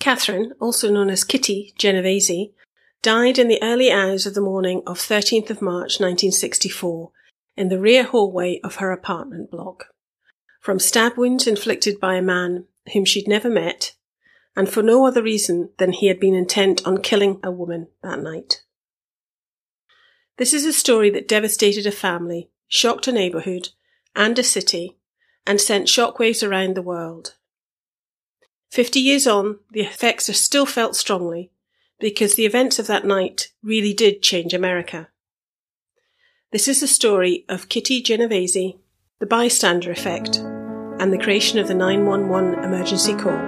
Catherine, also known as Kitty Genovese, died in the early hours of the morning of 13th of March 1964 in the rear hallway of her apartment block from stab wounds inflicted by a man whom she'd never met and for no other reason than he had been intent on killing a woman that night. This is a story that devastated a family, shocked a neighbourhood and a city, and sent shockwaves around the world. Fifty years on, the effects are still felt strongly because the events of that night really did change America. This is the story of Kitty Genovese, the bystander effect, and the creation of the 911 emergency call.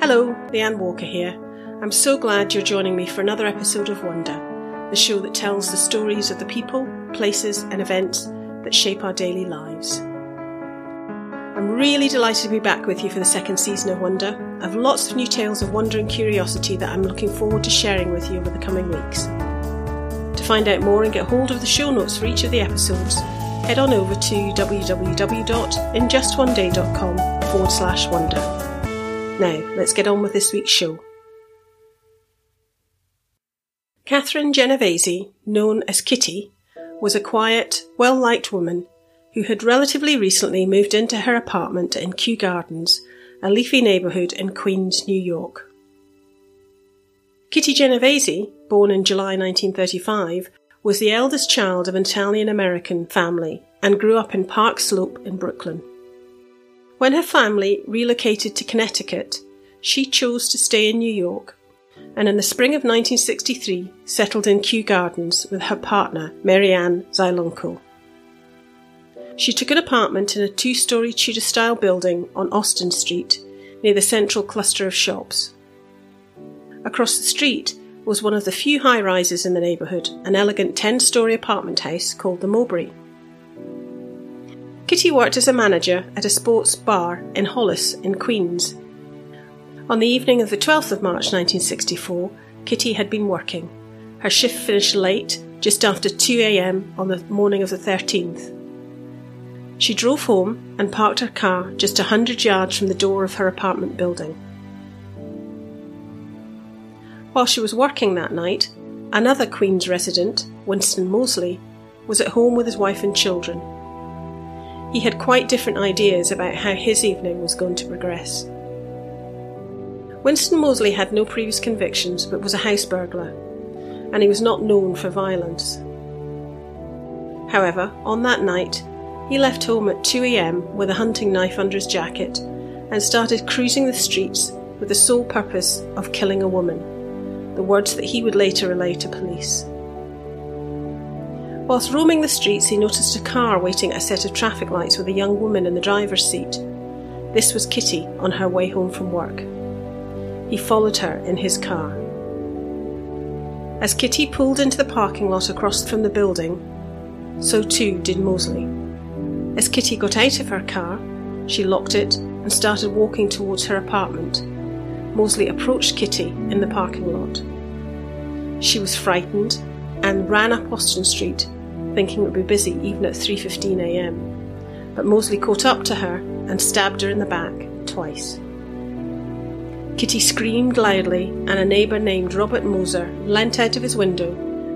Hello, Leanne Walker here. I'm so glad you're joining me for another episode of Wonder, the show that tells the stories of the people, places, and events that shape our daily lives. I'm really delighted to be back with you for the second season of Wonder. I've lots of new tales of wonder and curiosity that I'm looking forward to sharing with you over the coming weeks. To find out more and get hold of the show notes for each of the episodes, head on over to www.injustoneday.com forward slash wonder. Now, let's get on with this week's show. Catherine Genovese, known as Kitty, was a quiet, well liked woman who had relatively recently moved into her apartment in Kew Gardens, a leafy neighbourhood in Queens, New York. Kitty Genovese, born in July 1935, was the eldest child of an Italian American family and grew up in Park Slope in Brooklyn. When her family relocated to Connecticut, she chose to stay in New York and in the spring of 1963 settled in Kew Gardens with her partner, Marianne Zielonko. She took an apartment in a two story Tudor style building on Austin Street, near the central cluster of shops. Across the street was one of the few high rises in the neighbourhood, an elegant 10 story apartment house called the Mowbray. Kitty worked as a manager at a sports bar in Hollis in Queens. On the evening of the 12th of March 1964, Kitty had been working. Her shift finished late, just after 2am on the morning of the 13th. She drove home and parked her car just a hundred yards from the door of her apartment building. While she was working that night, another Queen's resident, Winston Moseley, was at home with his wife and children. He had quite different ideas about how his evening was going to progress. Winston Moseley had no previous convictions but was a house burglar, and he was not known for violence. However, on that night, he left home at 2am with a hunting knife under his jacket and started cruising the streets with the sole purpose of killing a woman, the words that he would later relay to police. Whilst roaming the streets, he noticed a car waiting at a set of traffic lights with a young woman in the driver's seat. This was Kitty on her way home from work. He followed her in his car. As Kitty pulled into the parking lot across from the building, so too did Moseley. As Kitty got out of her car, she locked it and started walking towards her apartment. Moseley approached Kitty in the parking lot. She was frightened and ran up Austin Street, thinking it would be busy even at 3:15 a.m. But Moseley caught up to her and stabbed her in the back twice. Kitty screamed loudly, and a neighbour named Robert Moser leant out of his window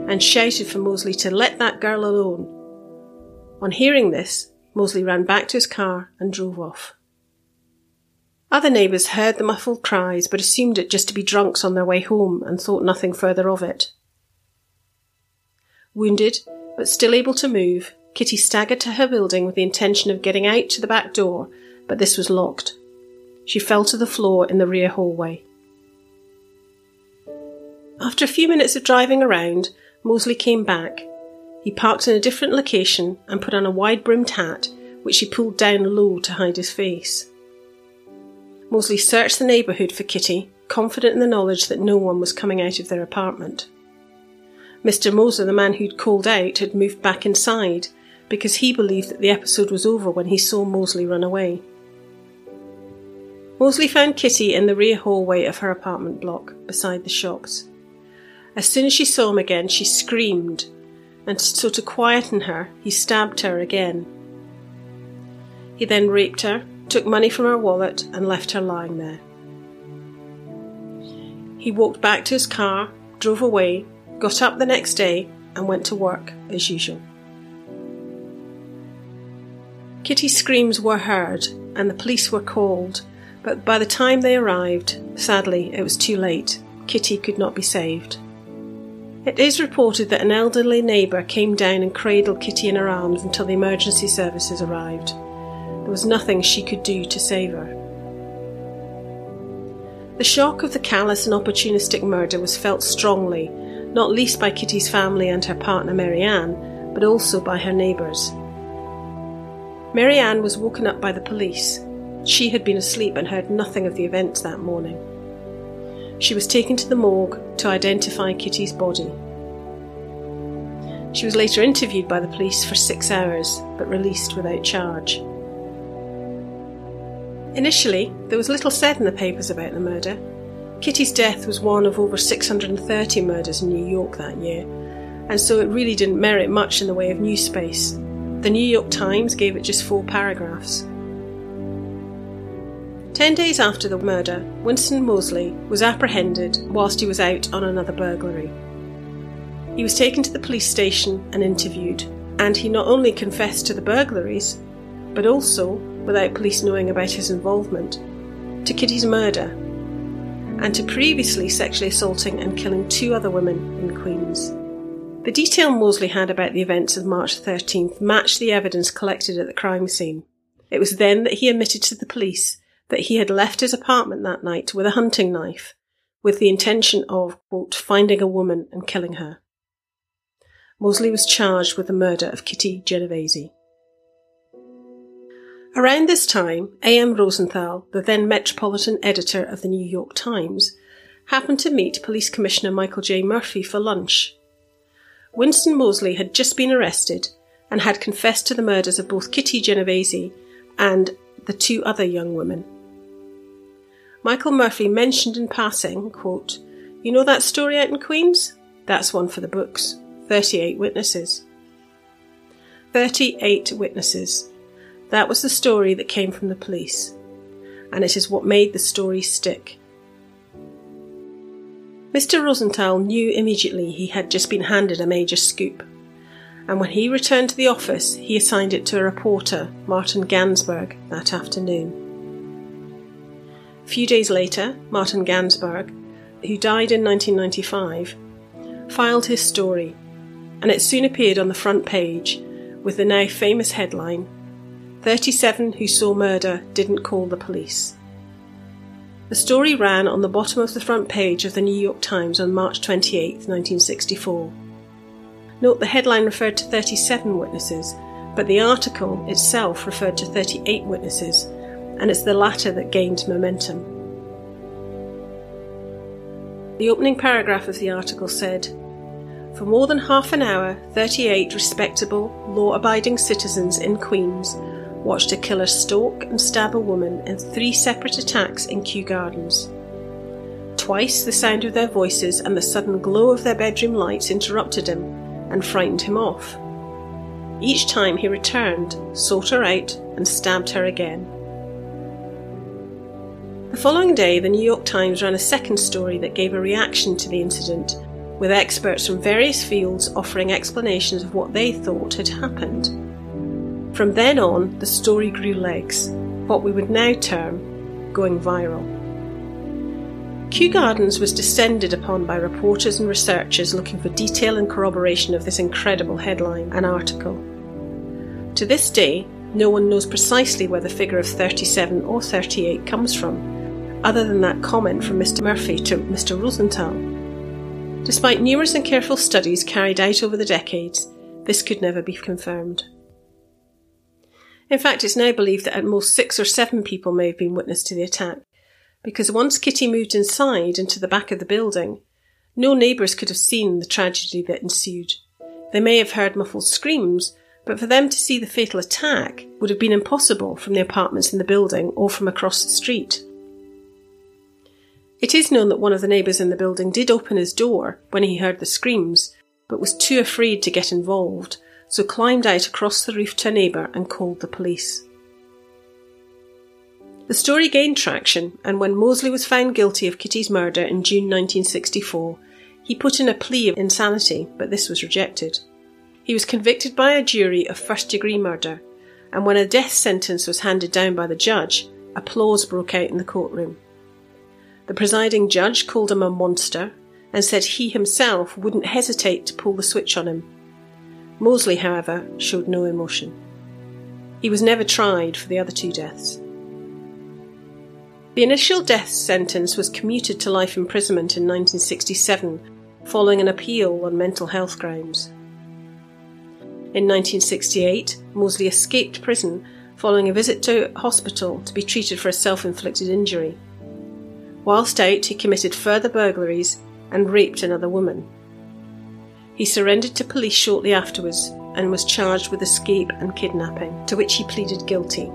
and shouted for Moseley to let that girl alone. On hearing this, Moseley ran back to his car and drove off. Other neighbours heard the muffled cries but assumed it just to be drunks on their way home and thought nothing further of it. Wounded, but still able to move, Kitty staggered to her building with the intention of getting out to the back door, but this was locked. She fell to the floor in the rear hallway. After a few minutes of driving around, Moseley came back he parked in a different location and put on a wide brimmed hat, which he pulled down low to hide his face. Moseley searched the neighbourhood for Kitty, confident in the knowledge that no one was coming out of their apartment. Mr. Moser, the man who'd called out, had moved back inside because he believed that the episode was over when he saw Moseley run away. Moseley found Kitty in the rear hallway of her apartment block, beside the shops. As soon as she saw him again, she screamed and so to quieten her, he stabbed her again. He then raped her, took money from her wallet, and left her lying there. He walked back to his car, drove away, got up the next day, and went to work as usual. Kitty's screams were heard, and the police were called, but by the time they arrived, sadly, it was too late. Kitty could not be saved. It is reported that an elderly neighbour came down and cradled Kitty in her arms until the emergency services arrived. There was nothing she could do to save her. The shock of the callous and opportunistic murder was felt strongly, not least by Kitty's family and her partner Marianne, but also by her neighbours. Marianne was woken up by the police. She had been asleep and heard nothing of the events that morning. She was taken to the morgue to identify Kitty's body. She was later interviewed by the police for six hours, but released without charge. Initially, there was little said in the papers about the murder. Kitty's death was one of over 630 murders in New York that year, and so it really didn't merit much in the way of news space. The New York Times gave it just four paragraphs. Ten days after the murder, Winston Moseley was apprehended whilst he was out on another burglary. He was taken to the police station and interviewed, and he not only confessed to the burglaries, but also, without police knowing about his involvement, to Kitty's murder, and to previously sexually assaulting and killing two other women in Queens. The detail Moseley had about the events of March 13th matched the evidence collected at the crime scene. It was then that he admitted to the police that he had left his apartment that night with a hunting knife, with the intention of, quote, finding a woman and killing her. Moseley was charged with the murder of Kitty Genovese. Around this time, A.M. Rosenthal, the then metropolitan editor of the New York Times, happened to meet Police Commissioner Michael J. Murphy for lunch. Winston Moseley had just been arrested and had confessed to the murders of both Kitty Genovese and the two other young women. Michael Murphy mentioned in passing, quote, You know that story out in Queens? That's one for the books. 38 witnesses. 38 witnesses. That was the story that came from the police. And it is what made the story stick. Mr. Rosenthal knew immediately he had just been handed a major scoop. And when he returned to the office, he assigned it to a reporter, Martin Gansberg, that afternoon. A few days later, Martin Gansberg, who died in 1995, filed his story, and it soon appeared on the front page with the now famous headline 37 Who Saw Murder Didn't Call the Police. The story ran on the bottom of the front page of the New York Times on March 28, 1964. Note the headline referred to 37 witnesses, but the article itself referred to 38 witnesses, and it's the latter that gained momentum. The opening paragraph of the article said For more than half an hour, 38 respectable, law abiding citizens in Queens watched a killer stalk and stab a woman in three separate attacks in Kew Gardens. Twice the sound of their voices and the sudden glow of their bedroom lights interrupted him and frightened him off. Each time he returned, sought her out, and stabbed her again. The following day, the New York Times ran a second story that gave a reaction to the incident, with experts from various fields offering explanations of what they thought had happened. From then on, the story grew legs, what we would now term going viral. Kew Gardens was descended upon by reporters and researchers looking for detail and corroboration of this incredible headline and article. To this day, no one knows precisely where the figure of 37 or 38 comes from, other than that comment from Mr. Murphy to Mr. Rosenthal. Despite numerous and careful studies carried out over the decades, this could never be confirmed. In fact, it's now believed that at most six or seven people may have been witness to the attack, because once Kitty moved inside into the back of the building, no neighbours could have seen the tragedy that ensued. They may have heard muffled screams, but for them to see the fatal attack would have been impossible from the apartments in the building or from across the street. It is known that one of the neighbours in the building did open his door when he heard the screams, but was too afraid to get involved, so climbed out across the roof to a neighbour and called the police. The story gained traction, and when Moseley was found guilty of Kitty's murder in June 1964, he put in a plea of insanity, but this was rejected. He was convicted by a jury of first degree murder, and when a death sentence was handed down by the judge, applause broke out in the courtroom. The presiding judge called him a monster and said he himself wouldn't hesitate to pull the switch on him. Moseley, however, showed no emotion. He was never tried for the other two deaths. The initial death sentence was commuted to life imprisonment in 1967 following an appeal on mental health grounds. In 1968, Moseley escaped prison following a visit to hospital to be treated for a self inflicted injury. Whilst out, he committed further burglaries and raped another woman. He surrendered to police shortly afterwards and was charged with escape and kidnapping, to which he pleaded guilty.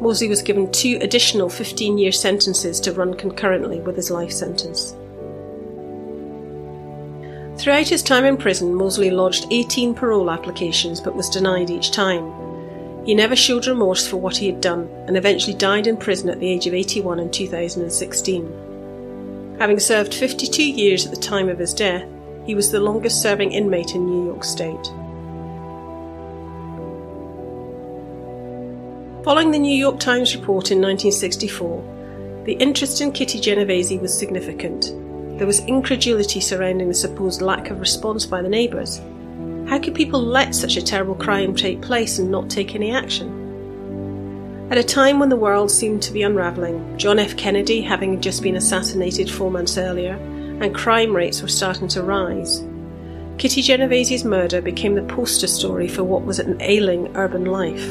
Moseley was given two additional 15 year sentences to run concurrently with his life sentence. Throughout his time in prison, Moseley lodged 18 parole applications but was denied each time. He never showed remorse for what he had done and eventually died in prison at the age of 81 in 2016. Having served 52 years at the time of his death, he was the longest serving inmate in New York State. Following the New York Times report in 1964, the interest in Kitty Genovese was significant. There was incredulity surrounding the supposed lack of response by the neighbours. How could people let such a terrible crime take place and not take any action? At a time when the world seemed to be unravelling, John F. Kennedy having just been assassinated four months earlier, and crime rates were starting to rise, Kitty Genovese's murder became the poster story for what was an ailing urban life.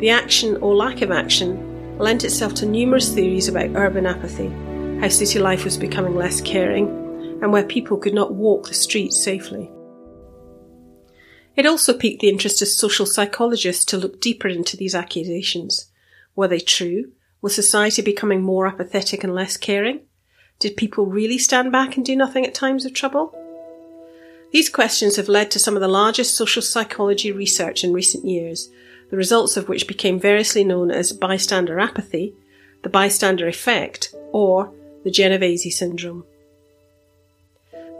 The action or lack of action lent itself to numerous theories about urban apathy how city life was becoming less caring, and where people could not walk the streets safely. It also piqued the interest of social psychologists to look deeper into these accusations. Were they true? Was society becoming more apathetic and less caring? Did people really stand back and do nothing at times of trouble? These questions have led to some of the largest social psychology research in recent years, the results of which became variously known as bystander apathy, the bystander effect, or the Genovese syndrome.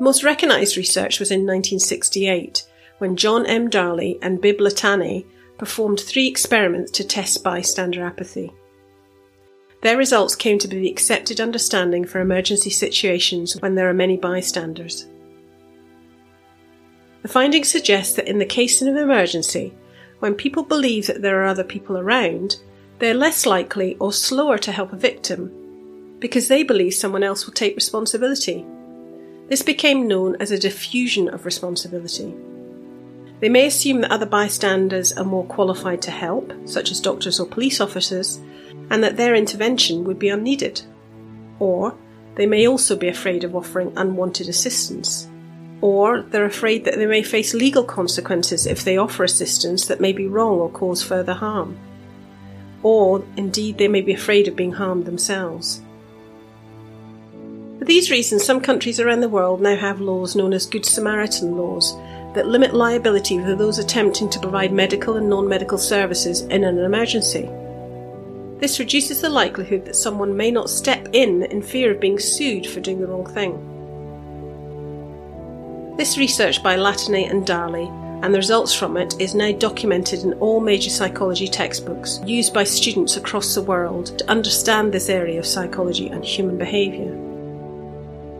Most recognised research was in 1968 when John M. Darley and Bibb Latané performed three experiments to test bystander apathy. Their results came to be the accepted understanding for emergency situations when there are many bystanders. The findings suggest that in the case of an emergency, when people believe that there are other people around, they're less likely or slower to help a victim because they believe someone else will take responsibility. This became known as a diffusion of responsibility. They may assume that other bystanders are more qualified to help, such as doctors or police officers, and that their intervention would be unneeded. Or they may also be afraid of offering unwanted assistance. Or they're afraid that they may face legal consequences if they offer assistance that may be wrong or cause further harm. Or indeed they may be afraid of being harmed themselves. For these reasons, some countries around the world now have laws known as Good Samaritan laws that limit liability for those attempting to provide medical and non medical services in an emergency. This reduces the likelihood that someone may not step in in fear of being sued for doing the wrong thing. This research by Latané and Darley and the results from it is now documented in all major psychology textbooks used by students across the world to understand this area of psychology and human behaviour.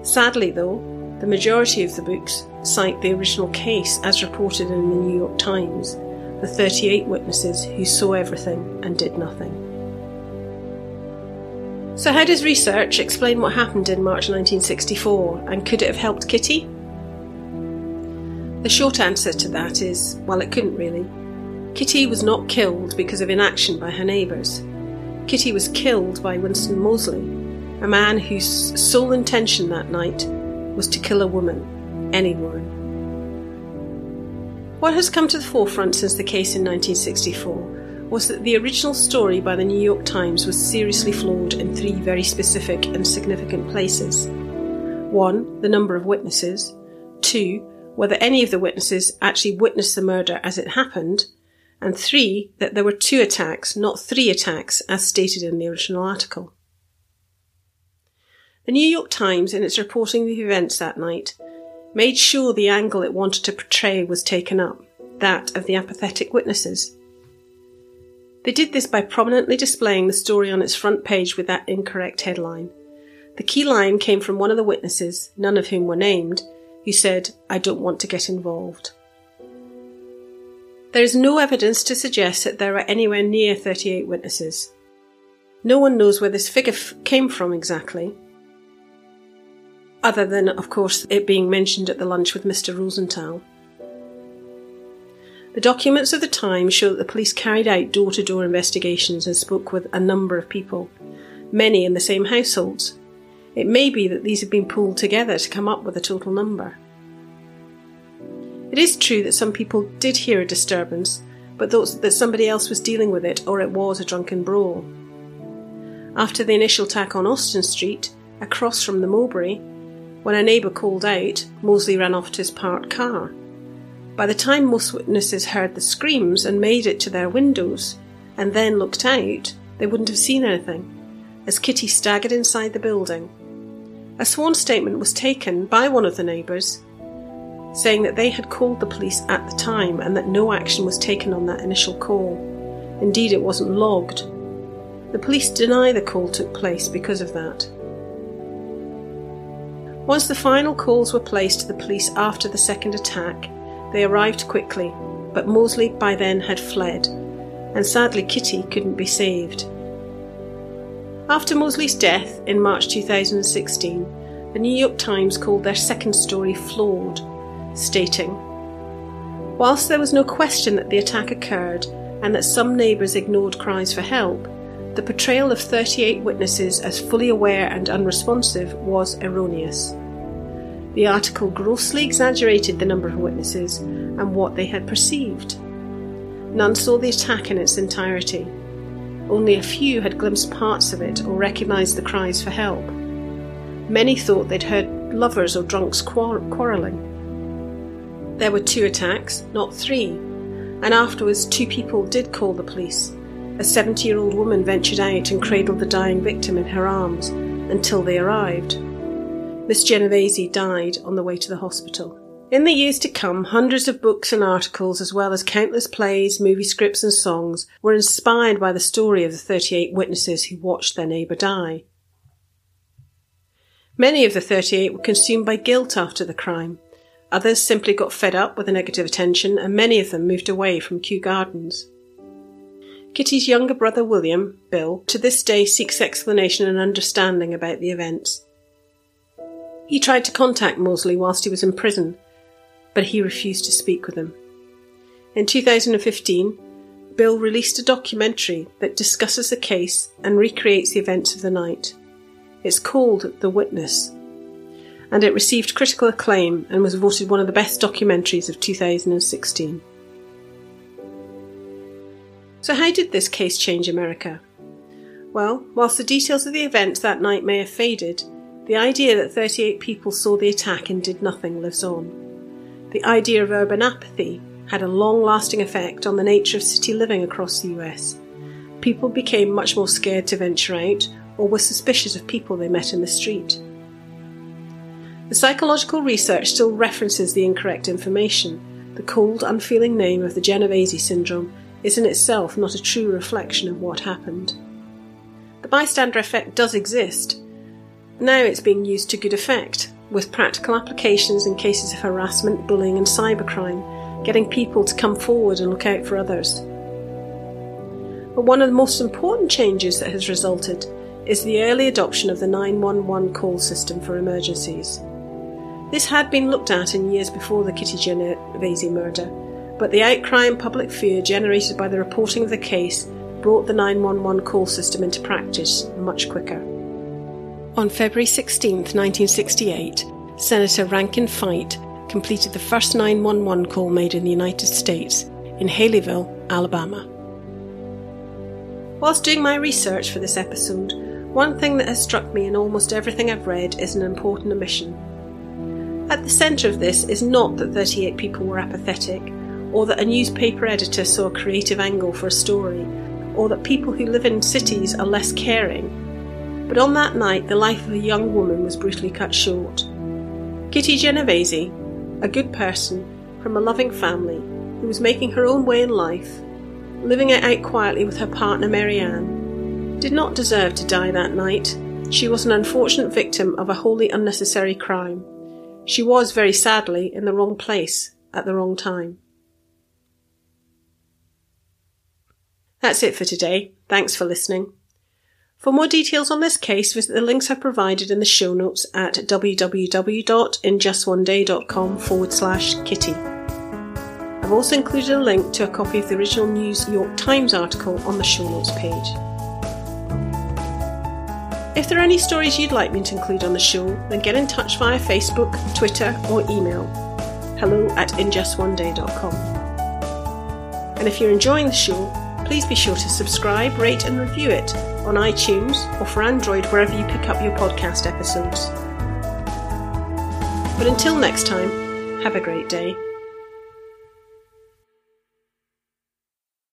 Sadly, though, the majority of the books cite the original case as reported in the New York Times the 38 witnesses who saw everything and did nothing. So, how does research explain what happened in March 1964 and could it have helped Kitty? The short answer to that is well, it couldn't really. Kitty was not killed because of inaction by her neighbours. Kitty was killed by Winston Moseley, a man whose sole intention that night was to kill a woman, any woman. What has come to the forefront since the case in 1964 was that the original story by the New York Times was seriously flawed in three very specific and significant places. One, the number of witnesses. Two, whether any of the witnesses actually witnessed the murder as it happened. and three, that there were two attacks, not three attacks, as stated in the original article. The New York Times, in its reporting of the events that night, made sure the angle it wanted to portray was taken up, that of the apathetic witnesses. They did this by prominently displaying the story on its front page with that incorrect headline. The key line came from one of the witnesses, none of whom were named, who said, I don't want to get involved. There is no evidence to suggest that there are anywhere near 38 witnesses. No one knows where this figure f- came from exactly, other than, of course, it being mentioned at the lunch with Mr. Rosenthal. The documents of the time show that the police carried out door to door investigations and spoke with a number of people, many in the same households. It may be that these have been pulled together to come up with a total number. It is true that some people did hear a disturbance, but thought that somebody else was dealing with it or it was a drunken brawl. After the initial attack on Austin Street, across from the Mowbray, when a neighbour called out, Moseley ran off to his parked car. By the time most witnesses heard the screams and made it to their windows, and then looked out, they wouldn't have seen anything, as Kitty staggered inside the building. A sworn statement was taken by one of the neighbours saying that they had called the police at the time and that no action was taken on that initial call. Indeed, it wasn't logged. The police deny the call took place because of that. Once the final calls were placed to the police after the second attack, they arrived quickly, but Moseley by then had fled, and sadly Kitty couldn't be saved. After Moseley's death in March 2016, the New York Times called their second story flawed stating Whilst there was no question that the attack occurred and that some neighbours ignored cries for help, the portrayal of 38 witnesses as fully aware and unresponsive was erroneous. The article grossly exaggerated the number of witnesses and what they had perceived. None saw the attack in its entirety. Only a few had glimpsed parts of it or recognised the cries for help. Many thought they'd heard lovers or drunks quarrelling. There were two attacks, not three, and afterwards two people did call the police. A 70 year old woman ventured out and cradled the dying victim in her arms until they arrived. Miss Genovese died on the way to the hospital. In the years to come, hundreds of books and articles, as well as countless plays, movie scripts, and songs, were inspired by the story of the 38 witnesses who watched their neighbour die. Many of the 38 were consumed by guilt after the crime, Others simply got fed up with the negative attention, and many of them moved away from Kew Gardens. Kitty's younger brother William, Bill, to this day seeks explanation and understanding about the events. He tried to contact Moseley whilst he was in prison, but he refused to speak with him. In 2015, Bill released a documentary that discusses the case and recreates the events of the night. It's called The Witness and it received critical acclaim and was voted one of the best documentaries of 2016. So, how did this case change America? Well, whilst the details of the events that night may have faded, the idea that 38 people saw the attack and did nothing lives on. The idea of urban apathy had a long lasting effect on the nature of city living across the US. People became much more scared to venture out or were suspicious of people they met in the street. The psychological research still references the incorrect information. The cold, unfeeling name of the Genovese syndrome is in itself not a true reflection of what happened. The bystander effect does exist. Now it's being used to good effect, with practical applications in cases of harassment, bullying, and cybercrime, getting people to come forward and look out for others. But one of the most important changes that has resulted is the early adoption of the 911 call system for emergencies. This had been looked at in years before the Kitty Genovese murder, but the outcry and public fear generated by the reporting of the case brought the 911 call system into practice much quicker. On February 16, 1968, Senator Rankin Fite completed the first 911 call made in the United States in Haleyville, Alabama. Whilst doing my research for this episode, one thing that has struck me in almost everything I've read is an important omission at the centre of this is not that 38 people were apathetic or that a newspaper editor saw a creative angle for a story, or that people who live in cities are less caring. But on that night, the life of a young woman was brutally cut short. Kitty Genovese, a good person from a loving family who was making her own way in life, living it out quietly with her partner Marianne, did not deserve to die that night. She was an unfortunate victim of a wholly unnecessary crime. She was, very sadly, in the wrong place at the wrong time. That's it for today. Thanks for listening. For more details on this case, visit the links I've provided in the show notes at www.injustoneday.com forward slash kitty. I've also included a link to a copy of the original New York Times article on the show notes page. If there are any stories you'd like me to include on the show, then get in touch via Facebook, Twitter, or email hello at injustoneday.com. And if you're enjoying the show, please be sure to subscribe, rate, and review it on iTunes or for Android wherever you pick up your podcast episodes. But until next time, have a great day.